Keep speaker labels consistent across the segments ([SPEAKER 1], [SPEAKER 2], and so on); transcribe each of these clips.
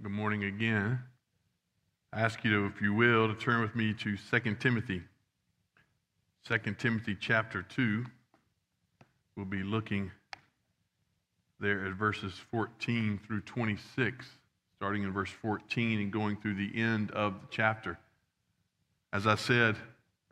[SPEAKER 1] Good morning again. I ask you to, if you will, to turn with me to 2 Timothy. 2 Timothy chapter 2. We'll be looking there at verses 14 through 26, starting in verse 14 and going through the end of the chapter. As I said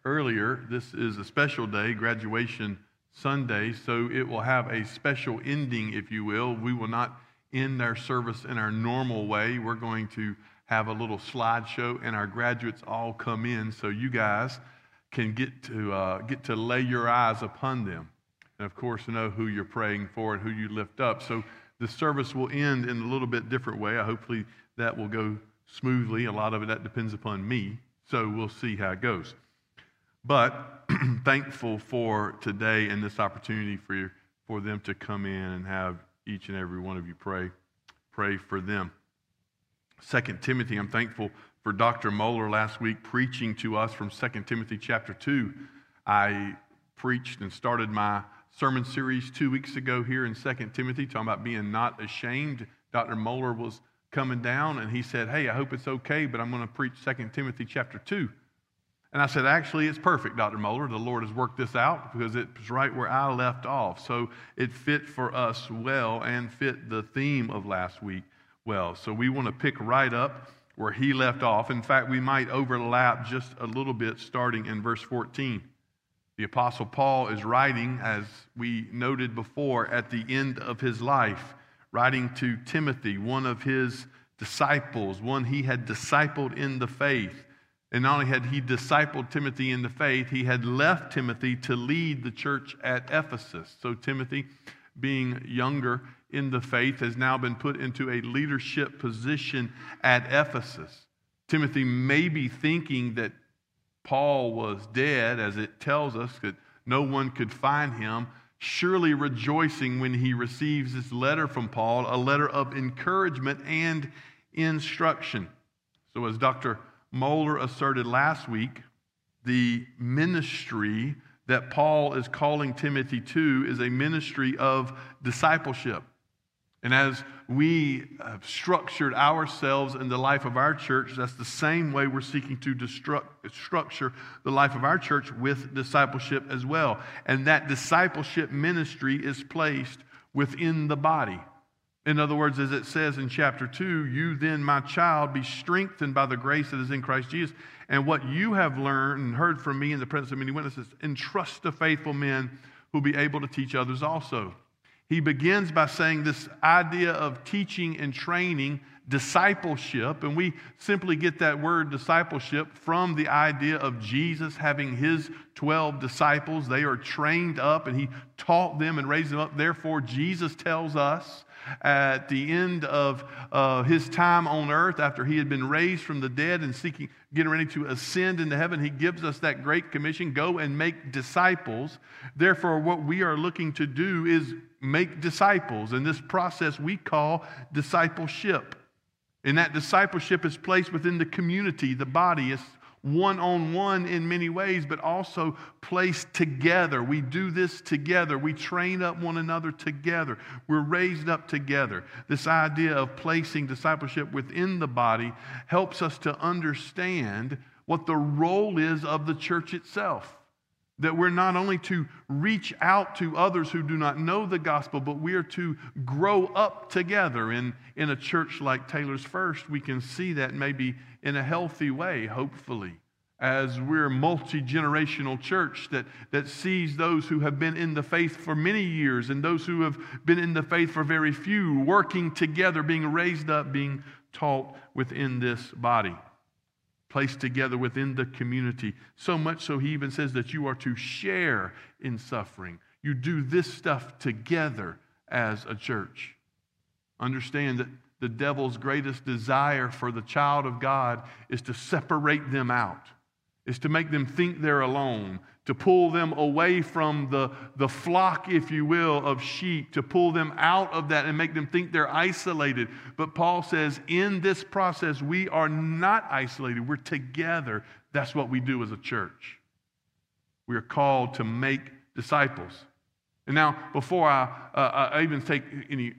[SPEAKER 1] earlier, this is a special day, graduation Sunday, so it will have a special ending, if you will. We will not end our service in our normal way. We're going to have a little slideshow, and our graduates all come in so you guys can get to, uh, get to lay your eyes upon them. And of course, know who you're praying for and who you lift up. So the service will end in a little bit different way. Hopefully, that will go smoothly. A lot of it that depends upon me. So we'll see how it goes. But thankful for today and this opportunity for, for them to come in and have each and every one of you pray. Pray for them. Second Timothy, I'm thankful for Dr. Moeller last week preaching to us from Second Timothy chapter 2. I preached and started my sermon series two weeks ago here in Second Timothy, talking about being not ashamed. Dr. Moeller was coming down and he said, Hey, I hope it's okay, but I'm going to preach Second Timothy chapter 2. And I said, Actually, it's perfect, Dr. Moeller. The Lord has worked this out because it's right where I left off. So it fit for us well and fit the theme of last week well. So we want to pick right up where he left off. In fact, we might overlap just a little bit starting in verse 14. The Apostle Paul is writing, as we noted before, at the end of his life, writing to Timothy, one of his disciples, one he had discipled in the faith. And not only had he discipled Timothy in the faith, he had left Timothy to lead the church at Ephesus. So, Timothy, being younger in the faith, has now been put into a leadership position at Ephesus. Timothy may be thinking that Paul was dead, as it tells us that no one could find him, surely rejoicing when he receives this letter from Paul, a letter of encouragement and instruction. So, as Dr. Moeller asserted last week, the ministry that Paul is calling Timothy to is a ministry of discipleship. And as we have structured ourselves in the life of our church, that's the same way we're seeking to destruct, structure the life of our church with discipleship as well. And that discipleship ministry is placed within the body. In other words, as it says in chapter 2, you then, my child, be strengthened by the grace that is in Christ Jesus. And what you have learned and heard from me in the presence of many witnesses, entrust to faithful men who will be able to teach others also. He begins by saying this idea of teaching and training discipleship, and we simply get that word discipleship from the idea of Jesus having his 12 disciples. They are trained up, and he taught them and raised them up. Therefore, Jesus tells us at the end of uh, his time on earth, after he had been raised from the dead and seeking, getting ready to ascend into heaven, he gives us that great commission go and make disciples. Therefore, what we are looking to do is make disciples. And this process we call discipleship. And that discipleship is placed within the community, the body. It's one on one in many ways, but also placed together. We do this together. We train up one another together. We're raised up together. This idea of placing discipleship within the body helps us to understand what the role is of the church itself. That we're not only to reach out to others who do not know the gospel, but we are to grow up together. In, in a church like Taylor's First, we can see that maybe in a healthy way, hopefully, as we're a multi generational church that, that sees those who have been in the faith for many years and those who have been in the faith for very few working together, being raised up, being taught within this body placed together within the community. So much so, he even says that you are to share in suffering. You do this stuff together as a church. Understand that the devil's greatest desire for the child of God is to separate them out, is to make them think they're alone, to pull them away from the, the flock, if you will, of sheep, to pull them out of that and make them think they're isolated. But Paul says, in this process, we are not isolated, we're together. That's what we do as a church. We are called to make disciples. And now, before I, uh, I even take any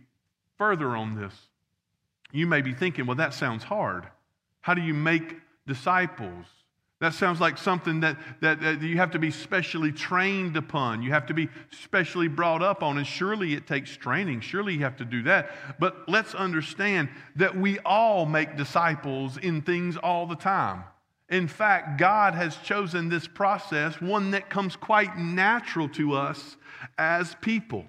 [SPEAKER 1] further on this, You may be thinking, well, that sounds hard. How do you make disciples? That sounds like something that, that, that, you have to be specially trained upon. You have to be specially brought up on. And surely it takes training. Surely you have to do that. But let's understand that we all make disciples in things all the time. In fact, God has chosen this process, one that comes quite natural to us as people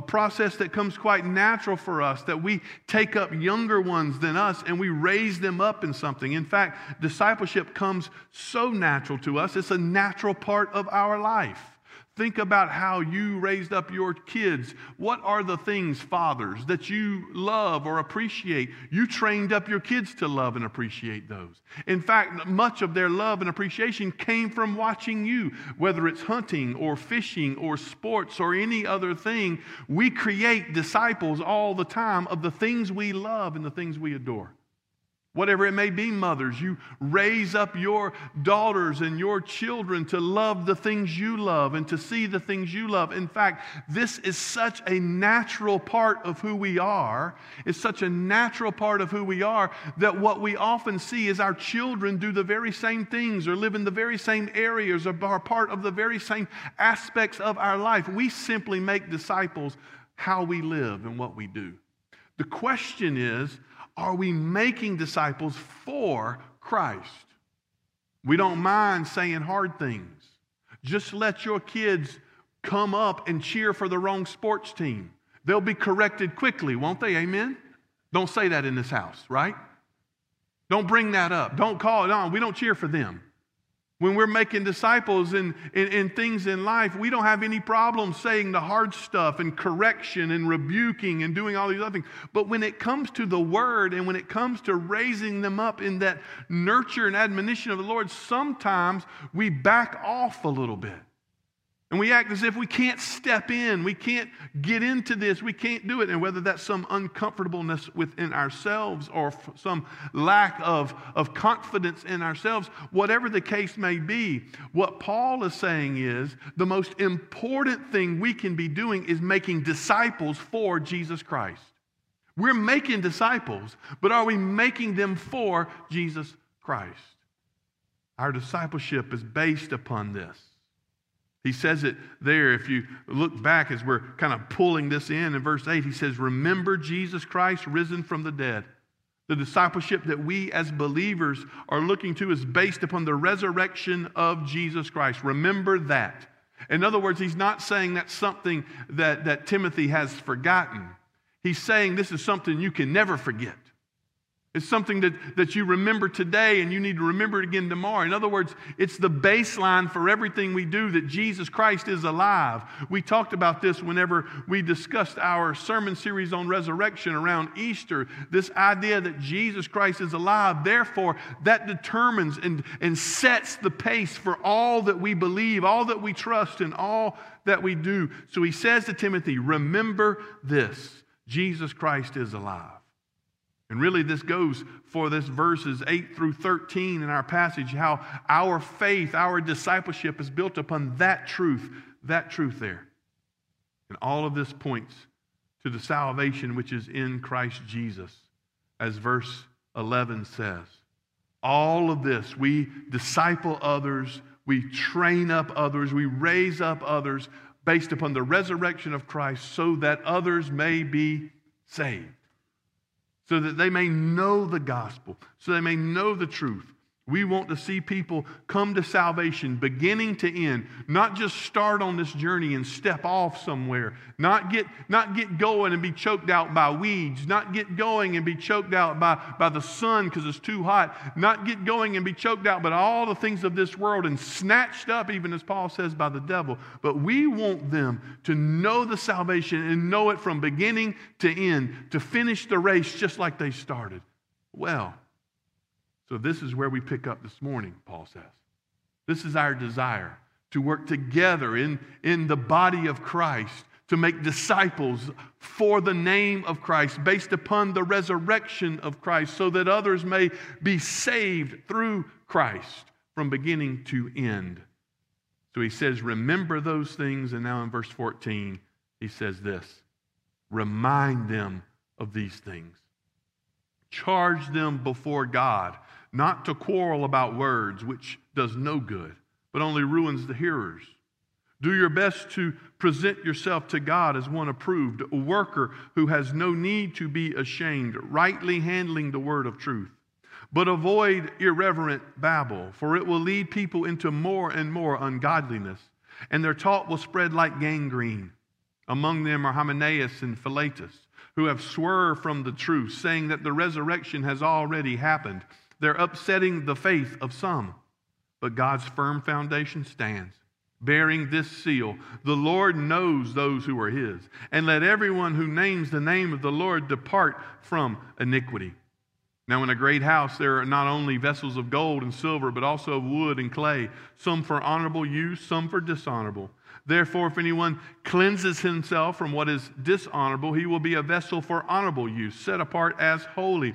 [SPEAKER 1] a process that comes quite natural for us that we take up younger ones than us and we raise them up in something. In fact, discipleship comes so natural to us, it's a natural part of our life. Think about how you raised up your kids. What are the things, fathers, that you love or appreciate? You trained up your kids to love and appreciate those. In fact, much of their love and appreciation came from watching you, whether it's hunting or fishing or sports or any other thing. We create disciples all the time of the things we love and the things we adore. Whatever it may be, mothers, you raise up your daughters and your children to love the things you love and to see the things you love. In fact, this is such a natural part of who we are. It's such a natural part of who we are that what we often see is our children do the very same things or live in the very same areas or are part of the very same aspects of our life. We simply make disciples how we live and what we do. The question is, are we making disciples for Christ? We don't mind saying hard things. Just let your kids come up and cheer for the wrong sports team. They'll be corrected quickly, won't they? Amen? Don't say that in this house, right? Don't bring that up. Don't call it on. We don't cheer for them. When we're making disciples and, and, things in life, we don't have any problem saying the hard stuff and correction and rebuking and doing all these other things. But when it comes to the word and when it comes to raising them up in that nurture and admonition of the Lord, sometimes we back off a little bit. And we act as if we can't step in, we can't get into this, we can't do it. And whether that's some uncomfortableness within ourselves or some lack of, of confidence in ourselves, whatever the case may be, what Paul is saying is the most important thing we can be doing is making disciples for Jesus Christ. We're making disciples, but are we making them for Jesus Christ? Our discipleship is based upon this. He says it there. If you look back as we're kind of pulling this in in verse 8, he says, Remember Jesus Christ risen from the dead. The discipleship that we as believers are looking to is based upon the resurrection of Jesus Christ. Remember that. In other words, he's not saying that's something that, that Timothy has forgotten. He's saying this is something you can never forget. It's something that, that you remember today and you need to remember it again tomorrow. In other words, it's the baseline for everything we do that Jesus Christ is alive. We talked about this whenever we discussed our sermon series on resurrection around Easter. This idea that Jesus Christ is alive. Therefore, that determines and, and sets the pace for all that we believe, all that we trust, and all that we do. So he says to Timothy, Remember this Jesus Christ is alive. And really, this goes for this verses 8 through 13 in our passage, how our faith, our discipleship is built upon that truth, that truth there. And all of this points to the salvation which is in Christ Jesus, as verse 11 says. All of this, we disciple others, we train up others, we raise up others based upon the resurrection of Christ so that others may be saved so that they may know the gospel, so they may know the truth. We want to see people come to salvation beginning to end, not just start on this journey and step off somewhere, not get, not get going and be choked out by weeds, not get going and be choked out by, by the sun because it's too hot, not get going and be choked out by all the things of this world and snatched up, even as Paul says, by the devil. But we want them to know the salvation and know it from beginning to end, to finish the race just like they started. Well, so, this is where we pick up this morning, Paul says. This is our desire to work together in, in the body of Christ to make disciples for the name of Christ based upon the resurrection of Christ so that others may be saved through Christ from beginning to end. So he says, Remember those things. And now in verse 14, he says this Remind them of these things. Charge them before God, not to quarrel about words, which does no good, but only ruins the hearers. Do your best to present yourself to God as one approved, a worker who has no need to be ashamed, rightly handling the word of truth. But avoid irreverent babble, for it will lead people into more and more ungodliness, and their talk will spread like gangrene. Among them are Hymenaeus and Philetus, who have swerved from the truth, saying that the resurrection has already happened. They're upsetting the faith of some. But God's firm foundation stands bearing this seal The Lord knows those who are his. And let everyone who names the name of the Lord depart from iniquity. Now, in a great house, there are not only vessels of gold and silver, but also of wood and clay, some for honorable use, some for dishonorable. Therefore, if anyone cleanses himself from what is dishonorable, he will be a vessel for honorable use, set apart as holy,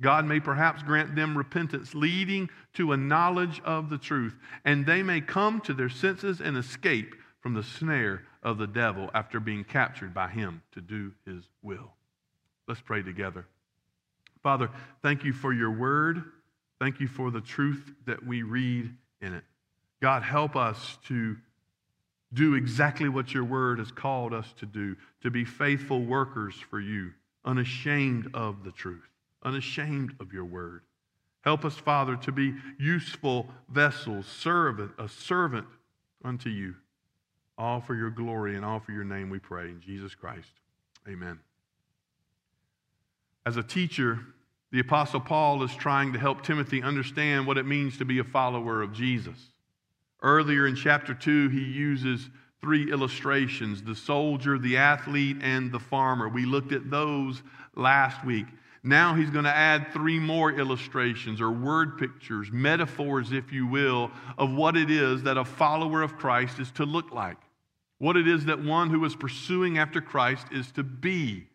[SPEAKER 1] God may perhaps grant them repentance, leading to a knowledge of the truth, and they may come to their senses and escape from the snare of the devil after being captured by him to do his will. Let's pray together. Father, thank you for your word. Thank you for the truth that we read in it. God, help us to do exactly what your word has called us to do, to be faithful workers for you, unashamed of the truth unashamed of your word. Help us, Father, to be useful vessels, servant, a servant unto you. All for your glory and all for your name we pray. In Jesus Christ. Amen. As a teacher, the Apostle Paul is trying to help Timothy understand what it means to be a follower of Jesus. Earlier in chapter 2, he uses three illustrations the soldier, the athlete, and the farmer. We looked at those last week. Now he's going to add three more illustrations or word pictures, metaphors, if you will, of what it is that a follower of Christ is to look like. What it is that one who is pursuing after Christ is to be.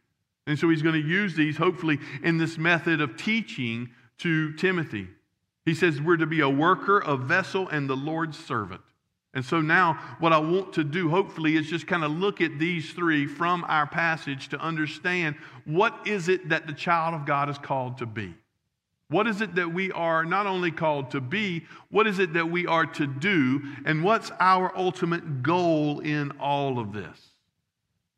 [SPEAKER 1] And so he's going to use these, hopefully, in this method of teaching to Timothy. He says, We're to be a worker, a vessel, and the Lord's servant. And so now, what I want to do, hopefully, is just kind of look at these three from our passage to understand what is it that the child of God is called to be. What is it that we are not only called to be, what is it that we are to do, and what's our ultimate goal in all of this?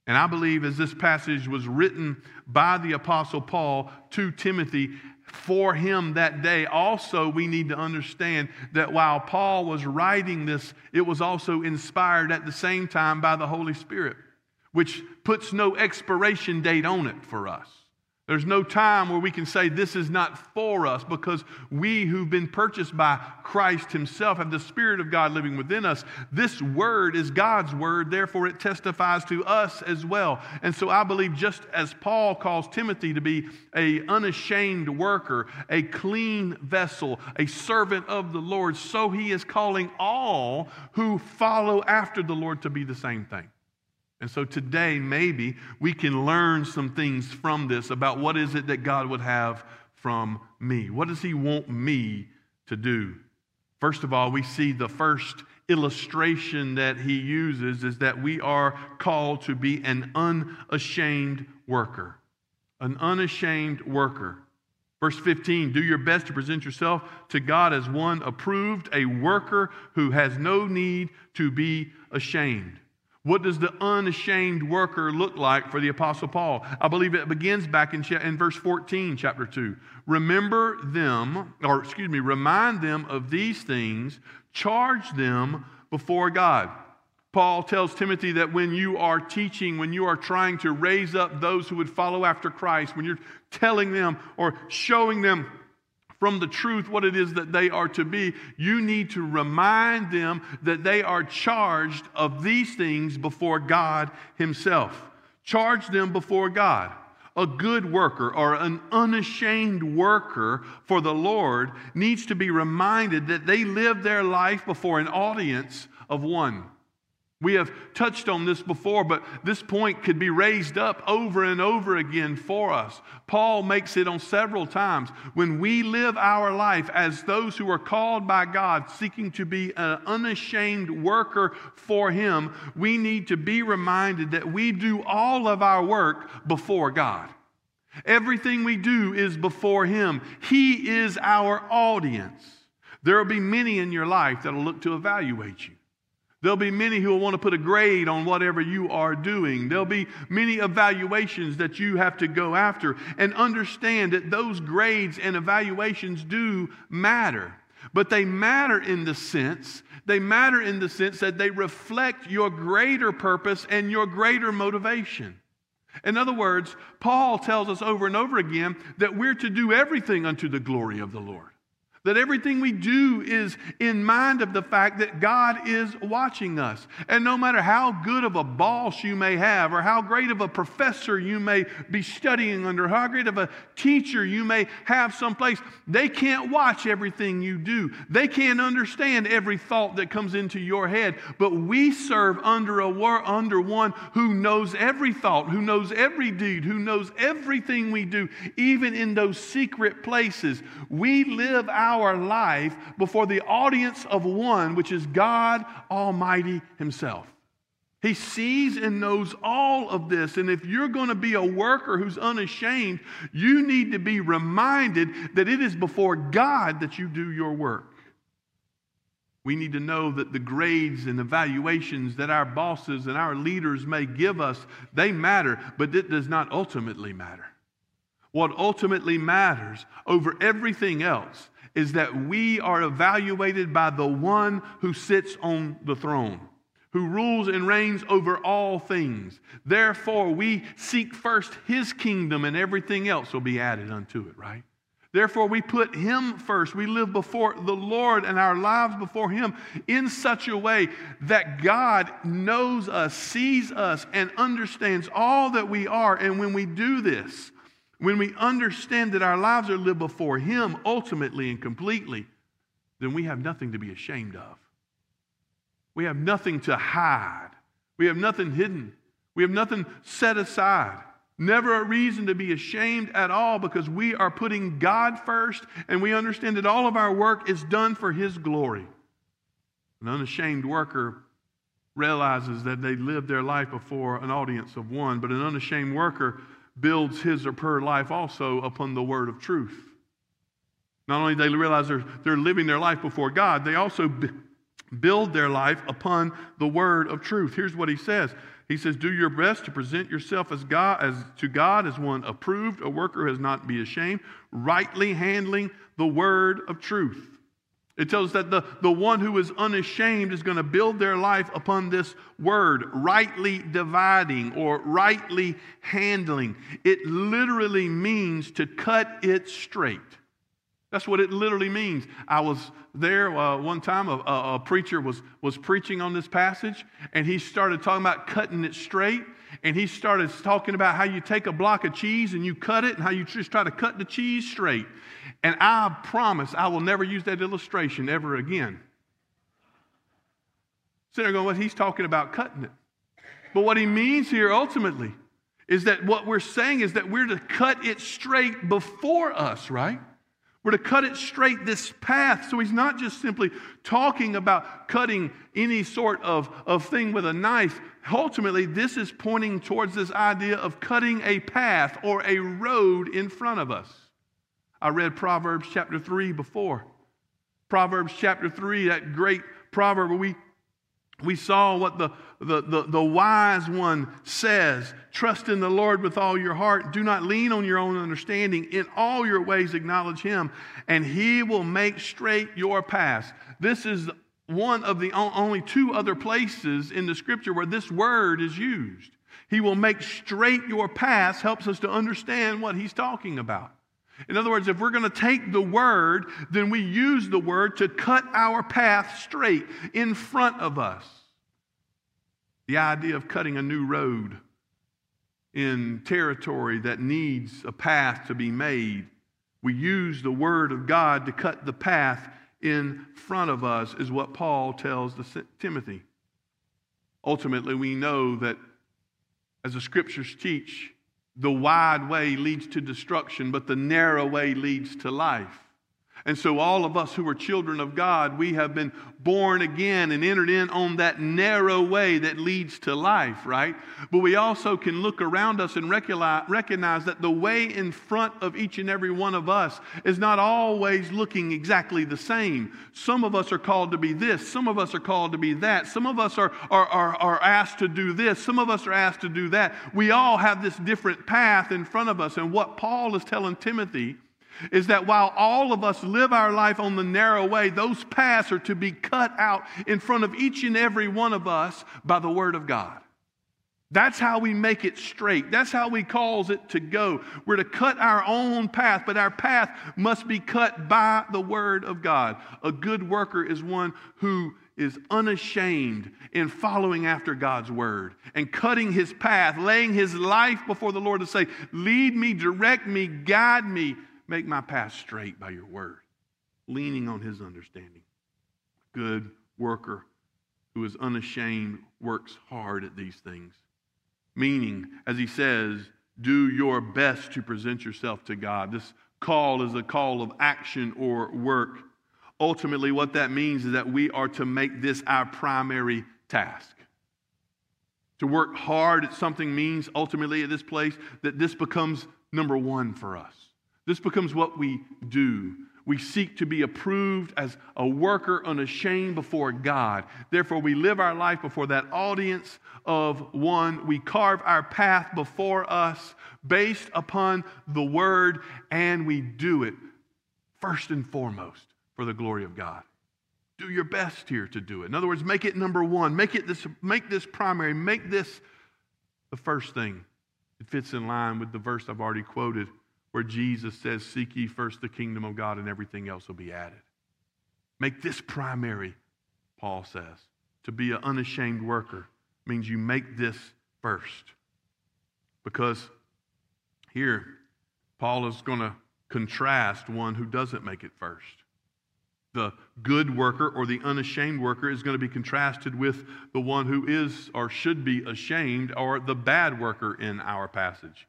[SPEAKER 1] And I believe as this passage was written by the Apostle Paul to Timothy, for him that day. Also, we need to understand that while Paul was writing this, it was also inspired at the same time by the Holy Spirit, which puts no expiration date on it for us. There's no time where we can say this is not for us because we who've been purchased by Christ Himself have the Spirit of God living within us. This word is God's word, therefore it testifies to us as well. And so I believe just as Paul calls Timothy to be a unashamed worker, a clean vessel, a servant of the Lord, so he is calling all who follow after the Lord to be the same thing. And so today, maybe we can learn some things from this about what is it that God would have from me? What does He want me to do? First of all, we see the first illustration that He uses is that we are called to be an unashamed worker. An unashamed worker. Verse 15, do your best to present yourself to God as one approved, a worker who has no need to be ashamed. What does the unashamed worker look like for the Apostle Paul? I believe it begins back in, in verse 14, chapter 2. Remember them, or excuse me, remind them of these things, charge them before God. Paul tells Timothy that when you are teaching, when you are trying to raise up those who would follow after Christ, when you're telling them or showing them from the truth what it is that they are to be, you need to remind them that they are charged of these things before God Himself. Charge them before God. a good worker or an unashamed worker for the Lord needs to be reminded that they live their life before an audience of one. We have touched on this before, but this point could be raised up over and over again for us. Paul makes it on several times. When we live our life as those who are called by God, seeking to be an unashamed worker for Him, we need to be reminded that we do all of our work before God. Everything we do is before Him, He is our audience. There will be many in your life that will look to evaluate you. There'll be many who will want to put a grade on whatever you are doing. There'll be many evaluations that you have to go after and understand that those grades and evaluations do matter. But they matter in the sense, they matter in the sense that they reflect your greater purpose and your greater motivation. In other words, Paul tells us over and over again that we're to do everything unto the glory of the Lord. That everything we do is in mind of the fact that God is watching us. And no matter how good of a boss you may have, or how great of a professor you may be studying under, how great of a teacher you may have someplace, they can't watch everything you do. They can't understand every thought that comes into your head. But we serve under, a under one who knows every thought, who knows every deed, who knows everything we do, even in those secret places. We live out our life before the audience of one, which is God Almighty Himself. He sees and knows all of this. And if you're going to be a worker who's unashamed, you need to be reminded that it is before God that you do your work. We need to know that the grades and the evaluations that our bosses and our leaders may give us, they matter, but it does not ultimately matter. What ultimately matters over everything else is that we are evaluated by the one who sits on the throne, who rules and reigns over all things. Therefore, we seek first his kingdom, and everything else will be added unto it, right? Therefore, we put Him first. We live before the Lord and our lives before Him in such a way that God knows us, sees us, and understands all that we are. And when we do this, when we understand that our lives are lived before Him ultimately and completely, then we have nothing to be ashamed of. We have nothing to hide. We have nothing hidden. We have nothing set aside. Never a reason to be ashamed at all because we are putting God first and we understand that all of our work is done for His glory. An unashamed worker realizes that they live their life before an audience of one, but an unashamed worker builds his or her life also upon the word of truth. Not only do they realize they're, they're living their life before God, they also b- build their life upon the word of truth. Here's what he says. He says, Do your best to present yourself as God as to God as one approved, a worker who has not be ashamed, rightly handling the word of truth. It tells us that the, the one who is unashamed is going to build their life upon this word, rightly dividing or rightly handling. It literally means to cut it straight. That's what it literally means. I was there uh, one time, a, a, a preacher was, was preaching on this passage, and he started talking about cutting it straight. And he started talking about how you take a block of cheese and you cut it, and how you just try to cut the cheese straight. And I promise I will never use that illustration ever again. Sitting there going, well, he's talking about cutting it. But what he means here ultimately is that what we're saying is that we're to cut it straight before us, right? We're to cut it straight this path. So he's not just simply talking about cutting any sort of, of thing with a knife. Ultimately, this is pointing towards this idea of cutting a path or a road in front of us. I read Proverbs chapter 3 before. Proverbs chapter 3, that great proverb where we, we saw what the, the, the, the wise one says Trust in the Lord with all your heart. Do not lean on your own understanding. In all your ways, acknowledge Him, and He will make straight your paths. This is one of the only two other places in the scripture where this word is used. He will make straight your paths, helps us to understand what He's talking about. In other words, if we're going to take the word, then we use the word to cut our path straight in front of us. The idea of cutting a new road in territory that needs a path to be made, we use the Word of God to cut the path in front of us, is what Paul tells Timothy. Ultimately, we know that as the scriptures teach, the wide way leads to destruction, but the narrow way leads to life. And so, all of us who are children of God, we have been born again and entered in on that narrow way that leads to life, right? But we also can look around us and recognize that the way in front of each and every one of us is not always looking exactly the same. Some of us are called to be this, some of us are called to be that, some of us are, are, are, are asked to do this, some of us are asked to do that. We all have this different path in front of us. And what Paul is telling Timothy is that while all of us live our life on the narrow way, those paths are to be cut out in front of each and every one of us by the Word of God. That's how we make it straight. That's how we cause it to go. We're to cut our own path, but our path must be cut by the Word of God. A good worker is one who is unashamed in following after God's word and cutting his path, laying his life before the Lord to say, Lead me, direct me, guide me Make my path straight by your word, leaning on his understanding. Good worker who is unashamed works hard at these things. Meaning, as he says, do your best to present yourself to God. This call is a call of action or work. Ultimately, what that means is that we are to make this our primary task. To work hard at something means ultimately at this place that this becomes number one for us. This becomes what we do. We seek to be approved as a worker unashamed before God. Therefore, we live our life before that audience of one. We carve our path before us based upon the word, and we do it first and foremost for the glory of God. Do your best here to do it. In other words, make it number one. Make, it this, make this primary. Make this the first thing. It fits in line with the verse I've already quoted where Jesus says, Seek ye first the kingdom of God, and everything else will be added. Make this primary, Paul says. To be an unashamed worker means you make this first. Because here, Paul is going to contrast one who doesn't make it first. The good worker or the unashamed worker is going to be contrasted with the one who is or should be ashamed or the bad worker in our passage.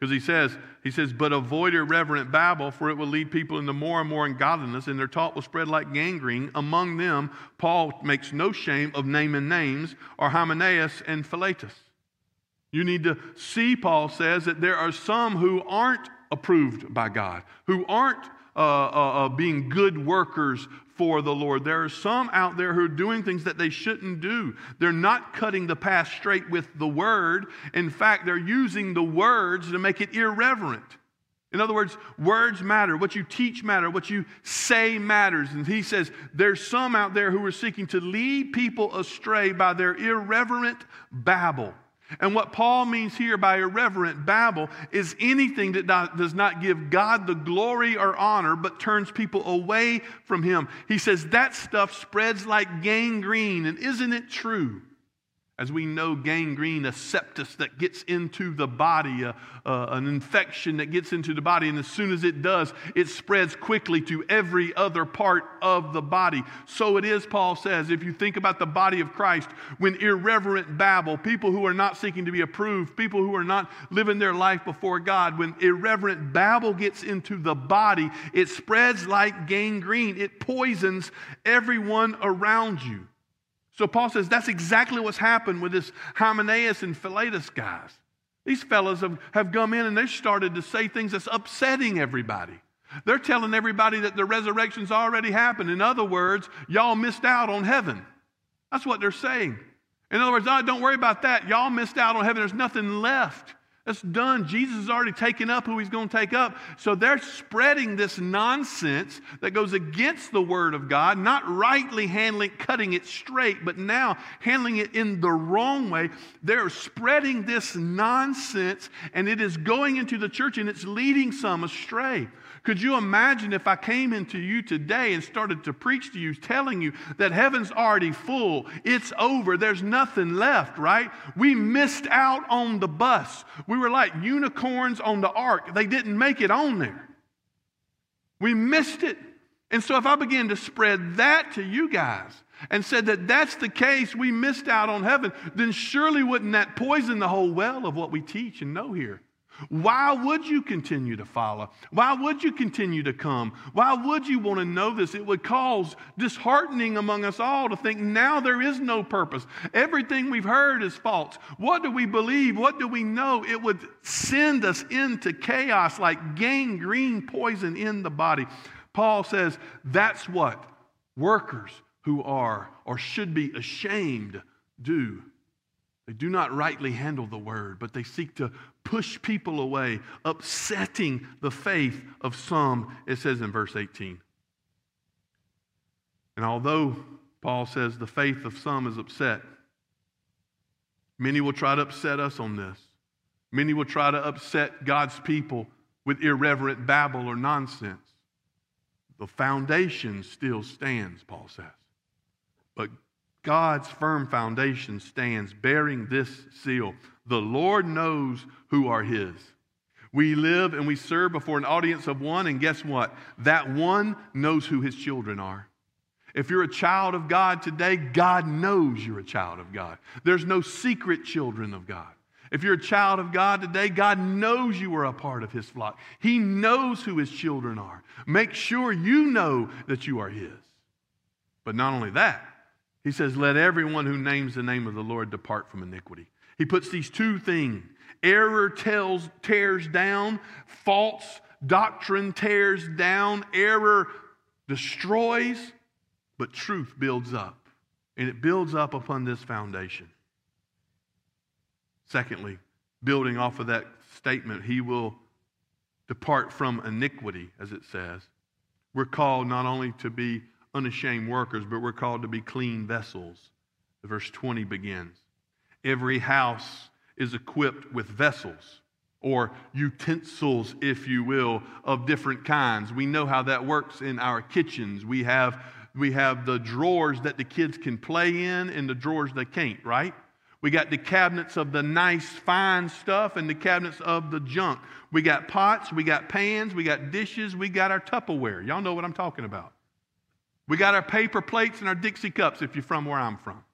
[SPEAKER 1] Because he says, he says, but avoid irreverent babble, for it will lead people into more and more ungodliness, and their talk will spread like gangrene. Among them, Paul makes no shame of naming names, or Hymenaeus and Philetus. You need to see, Paul says, that there are some who aren't approved by God, who aren't uh, uh, uh, being good workers for the Lord. There are some out there who are doing things that they shouldn't do. They're not cutting the path straight with the word. In fact, they're using the words to make it irreverent. In other words, words matter. What you teach matter. What you say matters. And he says there's some out there who are seeking to lead people astray by their irreverent babble. And what Paul means here by irreverent babble is anything that does not give God the glory or honor, but turns people away from Him. He says that stuff spreads like gangrene. And isn't it true? As we know, gangrene, a sepsis that gets into the body, uh, uh, an infection that gets into the body, and as soon as it does, it spreads quickly to every other part of the body. So it is, Paul says, if you think about the body of Christ, when irreverent babble, people who are not seeking to be approved, people who are not living their life before God, when irreverent babble gets into the body, it spreads like gangrene. It poisons everyone around you. So Paul says that's exactly what's happened with this Hymenaeus and Philetus guys. These fellows have, have come in and they started to say things that's upsetting everybody. They're telling everybody that the resurrection's already happened. In other words, y'all missed out on heaven. That's what they're saying. In other words, oh, don't worry about that. Y'all missed out on heaven. There's nothing left. That's done. Jesus has already taken up who he's going to take up. So they're spreading this nonsense that goes against the word of God, not rightly handling, cutting it straight, but now handling it in the wrong way. They're spreading this nonsense and it is going into the church and it's leading some astray. Could you imagine if I came into you today and started to preach to you, telling you that heaven's already full, it's over, there's nothing left, right? We missed out on the bus. We were like unicorns on the ark. They didn't make it on there. We missed it. And so if I begin to spread that to you guys and said that that's the case, we missed out on heaven, then surely wouldn't that poison the whole well of what we teach and know here? Why would you continue to follow? Why would you continue to come? Why would you want to know this? It would cause disheartening among us all to think now there is no purpose. Everything we've heard is false. What do we believe? What do we know? It would send us into chaos like gangrene poison in the body. Paul says that's what workers who are or should be ashamed do. They do not rightly handle the word, but they seek to push people away, upsetting the faith of some, it says in verse 18. And although Paul says the faith of some is upset, many will try to upset us on this. Many will try to upset God's people with irreverent babble or nonsense. The foundation still stands, Paul says. But God's firm foundation stands bearing this seal The Lord knows who are His. We live and we serve before an audience of one, and guess what? That one knows who His children are. If you're a child of God today, God knows you're a child of God. There's no secret children of God. If you're a child of God today, God knows you are a part of His flock. He knows who His children are. Make sure you know that you are His. But not only that, he says, Let everyone who names the name of the Lord depart from iniquity. He puts these two things error tells, tears down, false doctrine tears down, error destroys, but truth builds up. And it builds up upon this foundation. Secondly, building off of that statement, he will depart from iniquity, as it says. We're called not only to be unashamed workers, but we're called to be clean vessels. Verse 20 begins. Every house is equipped with vessels or utensils, if you will, of different kinds. We know how that works in our kitchens. We have, we have the drawers that the kids can play in and the drawers they can't, right? We got the cabinets of the nice, fine stuff and the cabinets of the junk. We got pots, we got pans, we got dishes, we got our Tupperware. Y'all know what I'm talking about. We got our paper plates and our Dixie cups if you're from where I'm from.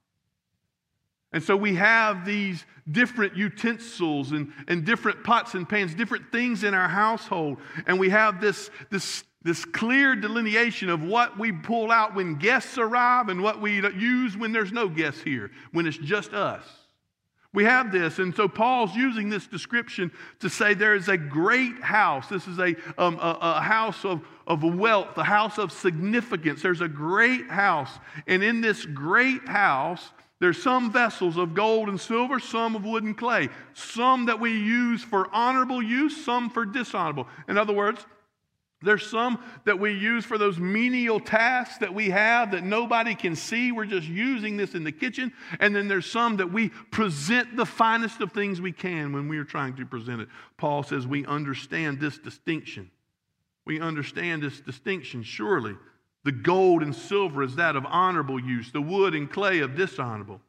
[SPEAKER 1] And so we have these different utensils and, and different pots and pans, different things in our household. And we have this, this, this clear delineation of what we pull out when guests arrive and what we use when there's no guests here, when it's just us. We have this. And so Paul's using this description to say there is a great house. This is a, um, a, a, house of, of wealth, a house of significance. There's a great house. And in this great house, there's some vessels of gold and silver, some of wood and clay, some that we use for honorable use, some for dishonorable. In other words, there's some that we use for those menial tasks that we have that nobody can see. We're just using this in the kitchen. And then there's some that we present the finest of things we can when we are trying to present it. Paul says we understand this distinction. We understand this distinction, surely. The gold and silver is that of honorable use, the wood and clay of dishonorable.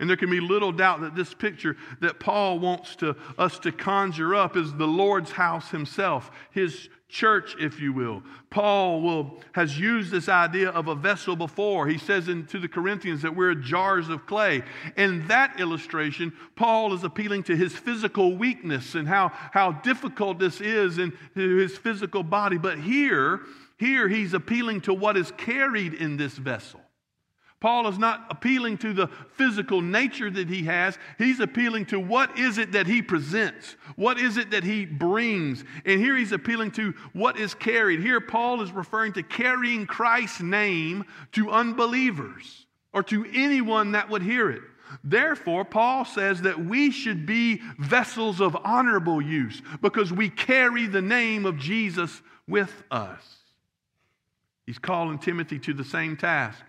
[SPEAKER 1] And there can be little doubt that this picture that Paul wants to, us to conjure up is the Lord's house himself, his church, if you will. Paul will, has used this idea of a vessel before. He says in, to the Corinthians that we're jars of clay. In that illustration, Paul is appealing to his physical weakness and how, how difficult this is in his physical body. But here, here he's appealing to what is carried in this vessel. Paul is not appealing to the physical nature that he has. He's appealing to what is it that he presents? What is it that he brings? And here he's appealing to what is carried. Here, Paul is referring to carrying Christ's name to unbelievers or to anyone that would hear it. Therefore, Paul says that we should be vessels of honorable use because we carry the name of Jesus with us. He's calling Timothy to the same task.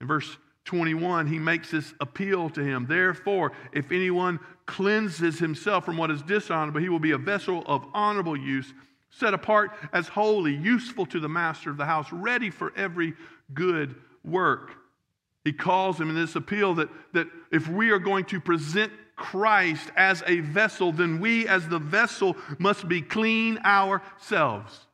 [SPEAKER 1] In verse 21, he makes this appeal to him. Therefore, if anyone cleanses himself from what is dishonorable, he will be a vessel of honorable use, set apart as holy, useful to the master of the house, ready for every good work. He calls him in this appeal that, that if we are going to present Christ as a vessel, then we as the vessel must be clean ourselves.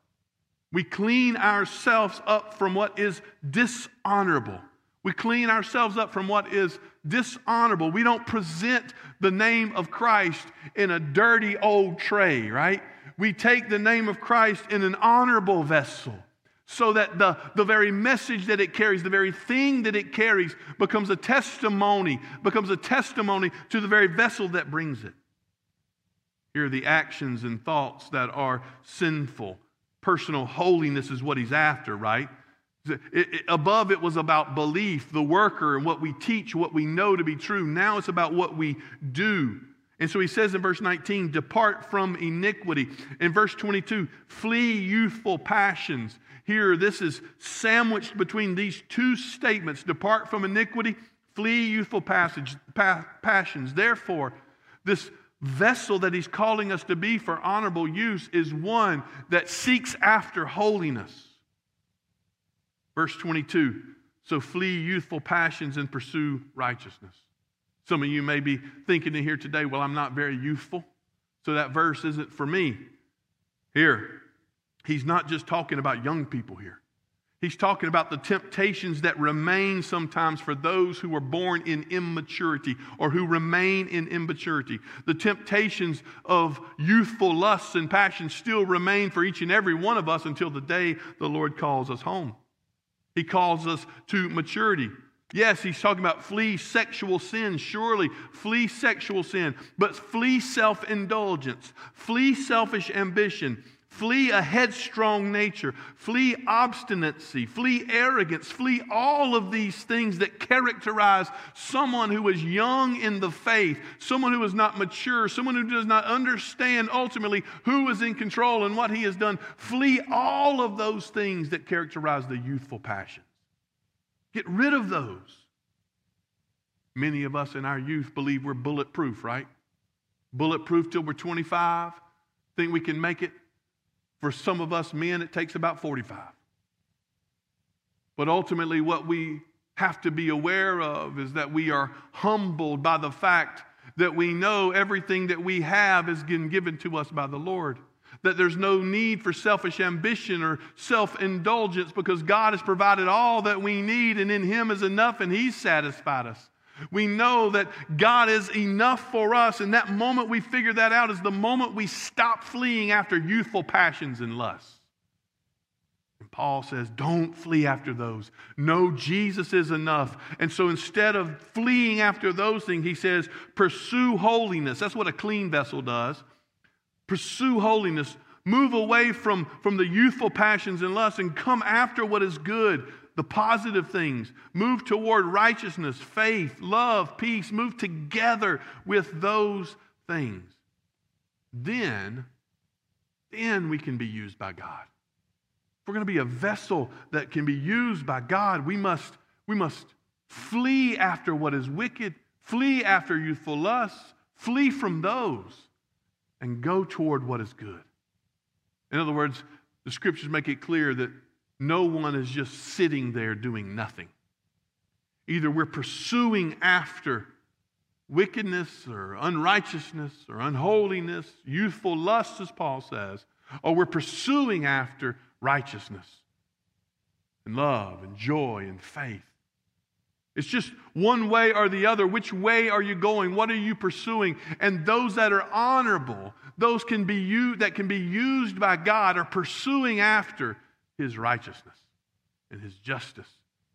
[SPEAKER 1] We clean ourselves up from what is dishonorable. We clean ourselves up from what is dishonorable. We don't present the name of Christ in a dirty old tray, right? We take the name of Christ in an honorable vessel so that the, the very message that it carries, the very thing that it carries, becomes a testimony, becomes a testimony to the very vessel that brings it. Here are the actions and thoughts that are sinful. Personal holiness is what he's after, right? It, it, above it was about belief, the worker, and what we teach, what we know to be true. Now it's about what we do. And so he says in verse 19, depart from iniquity. In verse 22, flee youthful passions. Here, this is sandwiched between these two statements depart from iniquity, flee youthful passage, pa- passions. Therefore, this vessel that he's calling us to be for honorable use is one that seeks after holiness. Verse 22 So flee youthful passions and pursue righteousness. Some of you may be thinking in here today, well, I'm not very youthful, so that verse isn't for me. Here, he's not just talking about young people here. He's talking about the temptations that remain sometimes for those who were born in immaturity or who remain in immaturity. The temptations of youthful lusts and passions still remain for each and every one of us until the day the Lord calls us home. He calls us to maturity. Yes, he's talking about flee sexual sin, surely. Flee sexual sin, but flee self indulgence, flee selfish ambition, flee a headstrong nature, flee obstinacy, flee arrogance, flee all of these things that characterize someone who is young in the faith, someone who is not mature, someone who does not understand ultimately who is in control and what he has done. Flee all of those things that characterize the youthful passions. Get rid of those. Many of us in our youth believe we're bulletproof, right? Bulletproof till we're 25. Think we can make it? For some of us men, it takes about 45. But ultimately, what we have to be aware of is that we are humbled by the fact that we know everything that we have is given to us by the Lord that there's no need for selfish ambition or self indulgence because God has provided all that we need, and in Him is enough, and He's satisfied us. We know that God is enough for us, and that moment we figure that out is the moment we stop fleeing after youthful passions and lusts. And Paul says, Don't flee after those. No, Jesus is enough. And so instead of fleeing after those things, he says, Pursue holiness. That's what a clean vessel does. Pursue holiness. Move away from, from the youthful passions and lusts and come after what is good, the positive things. Move toward righteousness, faith, love, peace. Move together with those things. Then, then we can be used by God. If we're going to be a vessel that can be used by God, we must, we must flee after what is wicked, flee after youthful lusts, flee from those and go toward what is good. In other words, the scriptures make it clear that no one is just sitting there doing nothing. Either we're pursuing after wickedness or unrighteousness or unholiness, youthful lust, as Paul says, or we're pursuing after righteousness and love and joy and faith. It's just one way or the other. Which way are you going? What are you pursuing? And those that are honorable, those can be you that can be used by God are pursuing after his righteousness and his justice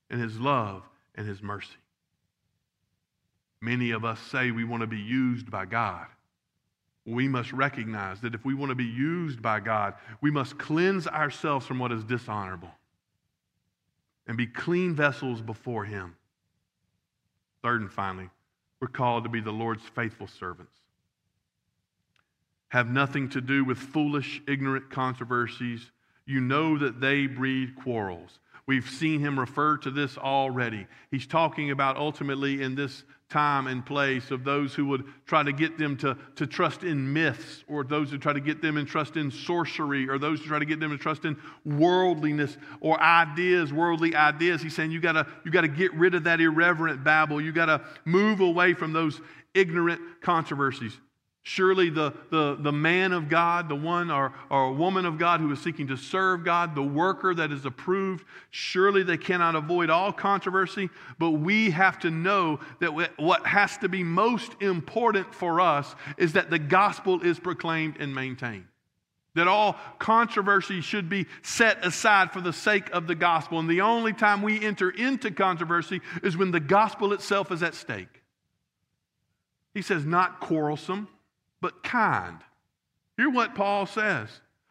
[SPEAKER 1] and his love and his mercy. Many of us say we want to be used by God. We must recognize that if we want to be used by God, we must cleanse ourselves from what is dishonorable and be clean vessels before him. Third and finally, we're called to be the Lord's faithful servants. Have nothing to do with foolish, ignorant controversies. You know that they breed quarrels. We've seen him refer to this already. He's talking about ultimately in this time and place of those who would try to get them to, to trust in myths, or those who try to get them to trust in sorcery, or those who try to get them to trust in worldliness or ideas, worldly ideas. He's saying you gotta, you gotta get rid of that irreverent babble. You gotta move away from those ignorant controversies. Surely the, the, the man of God, the one or, or woman of God who is seeking to serve God, the worker that is approved, surely they cannot avoid all controversy. But we have to know that what has to be most important for us is that the gospel is proclaimed and maintained. That all controversy should be set aside for the sake of the gospel. And the only time we enter into controversy is when the gospel itself is at stake. He says, not quarrelsome but kind. Hear what Paul says.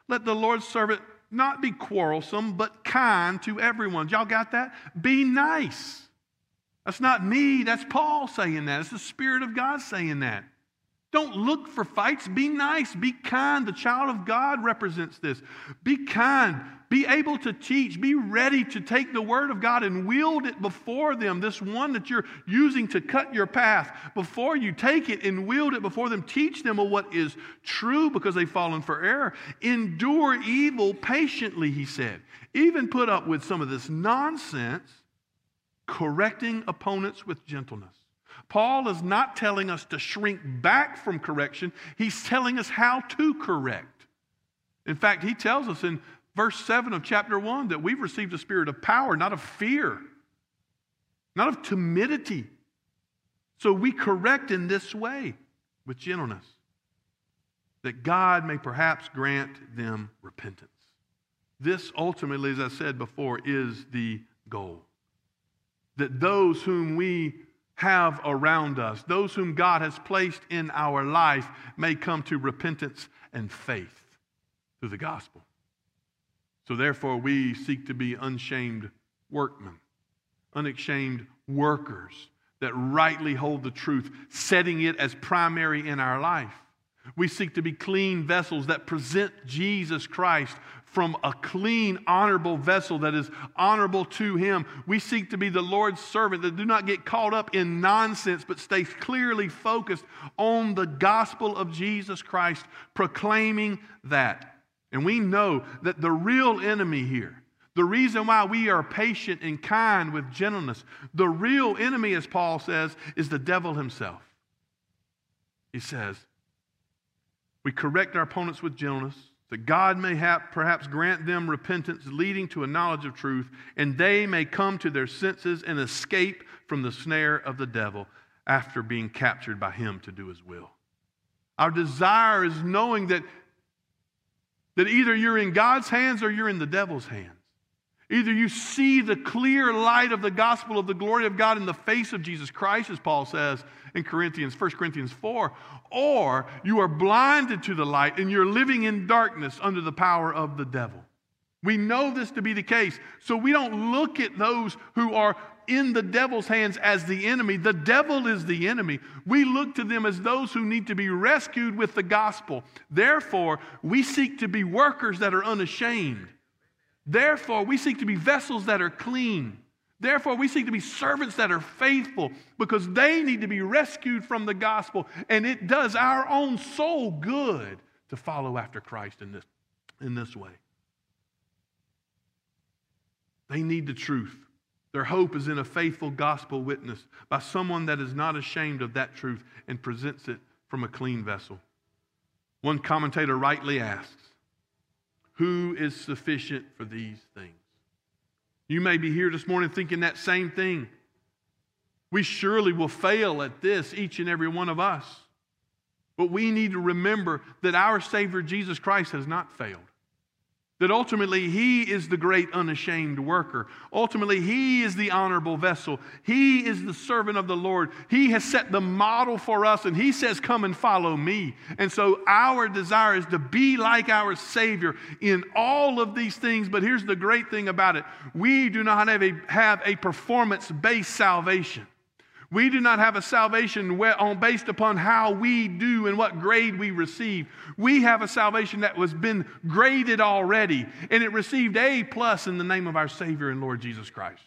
[SPEAKER 1] Let the Lord's servant not be quarrelsome, but kind to everyone. Y'all got that? Be nice. That's not me, that's Paul saying that. It's the Spirit of God saying that. Don't look for fights. Be nice. Be kind. The child of God represents this. Be kind. Be able to teach. Be ready to take the word of God and wield it before them. This one that you're using to cut your path, before you take it and wield it before them, teach them of what is true because they've fallen for error. Endure evil patiently, he said. Even put up with some of this nonsense, correcting opponents with gentleness. Paul is not telling us to shrink back from correction, he's telling us how to correct. In fact, he tells us in verse 7 of chapter 1 that we've received a spirit of power, not of fear, not of timidity. So we correct in this way with gentleness, that God may perhaps grant them repentance. This ultimately, as I said before, is the goal. That those whom we have around us, those whom God has placed in our life, may come to repentance and faith through the gospel. So, therefore, we seek to be unshamed workmen, unashamed workers that rightly hold the truth, setting it as primary in our life. We seek to be clean vessels that present Jesus Christ from a clean, honorable vessel that is honorable to Him. We seek to be the Lord's servant that do not get caught up in nonsense, but stay clearly focused on the gospel of Jesus Christ, proclaiming that. And we know that the real enemy here, the reason why we are patient and kind with gentleness, the real enemy, as Paul says, is the devil himself. He says, We correct our opponents with gentleness that God may have, perhaps grant them repentance leading to a knowledge of truth, and they may come to their senses and escape from the snare of the devil after being captured by him to do his will. Our desire is knowing that, that either you're in God's hands or you're in the devil's hands. Either you see the clear light of the gospel of the glory of God in the face of Jesus Christ, as Paul says in Corinthians, 1 Corinthians 4, or you are blinded to the light and you're living in darkness under the power of the devil. We know this to be the case, so we don't look at those who are in the devil's hands as the enemy. The devil is the enemy. We look to them as those who need to be rescued with the gospel. Therefore, we seek to be workers that are unashamed Therefore, we seek to be vessels that are clean. Therefore, we seek to be servants that are faithful because they need to be rescued from the gospel. And it does our own soul good to follow after Christ in this, in this way. They need the truth. Their hope is in a faithful gospel witness by someone that is not ashamed of that truth and presents it from a clean vessel. One commentator rightly asks who is sufficient for these things? You may be here this morning thinking that same thing. We surely will fail at this, each and every one of us. But we need to remember that our Savior Jesus Christ has not failed. That ultimately He is the great unashamed worker. Ultimately, He is the honorable vessel. He is the servant of the Lord. He has set the model for us, and He says, Come and follow me. And so, our desire is to be like our Savior in all of these things. But here's the great thing about it we do not have a, have a performance based salvation. We do not have a salvation based upon how we do and what grade we receive. We have a salvation that was been graded already, and it received A plus in the name of our Savior and Lord Jesus Christ.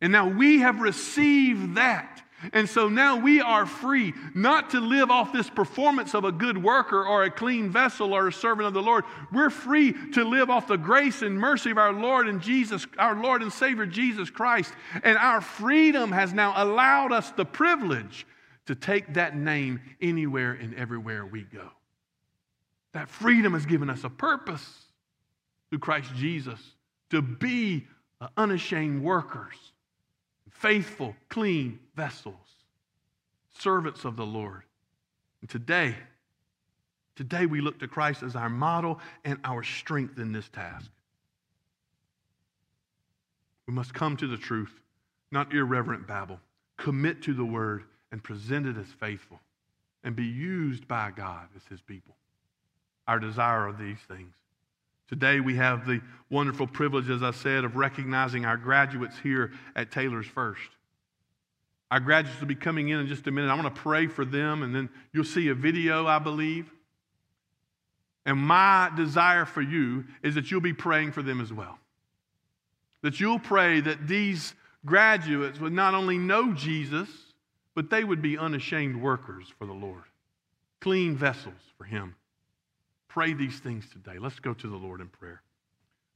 [SPEAKER 1] And now we have received that. And so now we are free not to live off this performance of a good worker or a clean vessel or a servant of the Lord. We're free to live off the grace and mercy of our Lord and Jesus, our Lord and Savior Jesus Christ. And our freedom has now allowed us the privilege to take that name anywhere and everywhere we go. That freedom has given us a purpose through Christ Jesus to be unashamed workers, faithful, clean vessels, servants of the Lord. And today, today we look to Christ as our model and our strength in this task. We must come to the truth, not irreverent babble. Commit to the word and present it as faithful and be used by God as his people. Our desire are these things. Today we have the wonderful privilege, as I said, of recognizing our graduates here at Taylor's First. Our graduates will be coming in in just a minute. I want to pray for them, and then you'll see a video, I believe. And my desire for you is that you'll be praying for them as well that you'll pray that these graduates would not only know Jesus, but they would be unashamed workers for the Lord, clean vessels for Him. Pray these things today. Let's go to the Lord in prayer.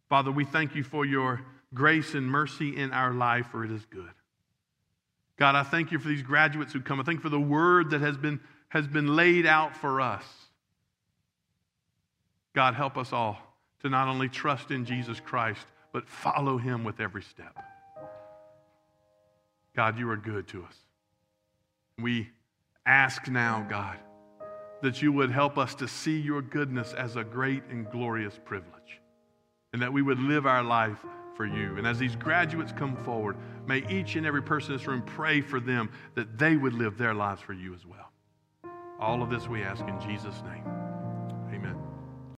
[SPEAKER 1] Father, we thank you for your grace and mercy in our life, for it is good. God, I thank you for these graduates who come. I thank you for the word that has been, has been laid out for us. God, help us all to not only trust in Jesus Christ, but follow him with every step. God, you are good to us. We ask now, God, that you would help us to see your goodness as a great and glorious privilege, and that we would live our life for you. And as these graduates come forward, may each and every person in this room pray for them that they would live their lives for you as well. All of this we ask in Jesus' name.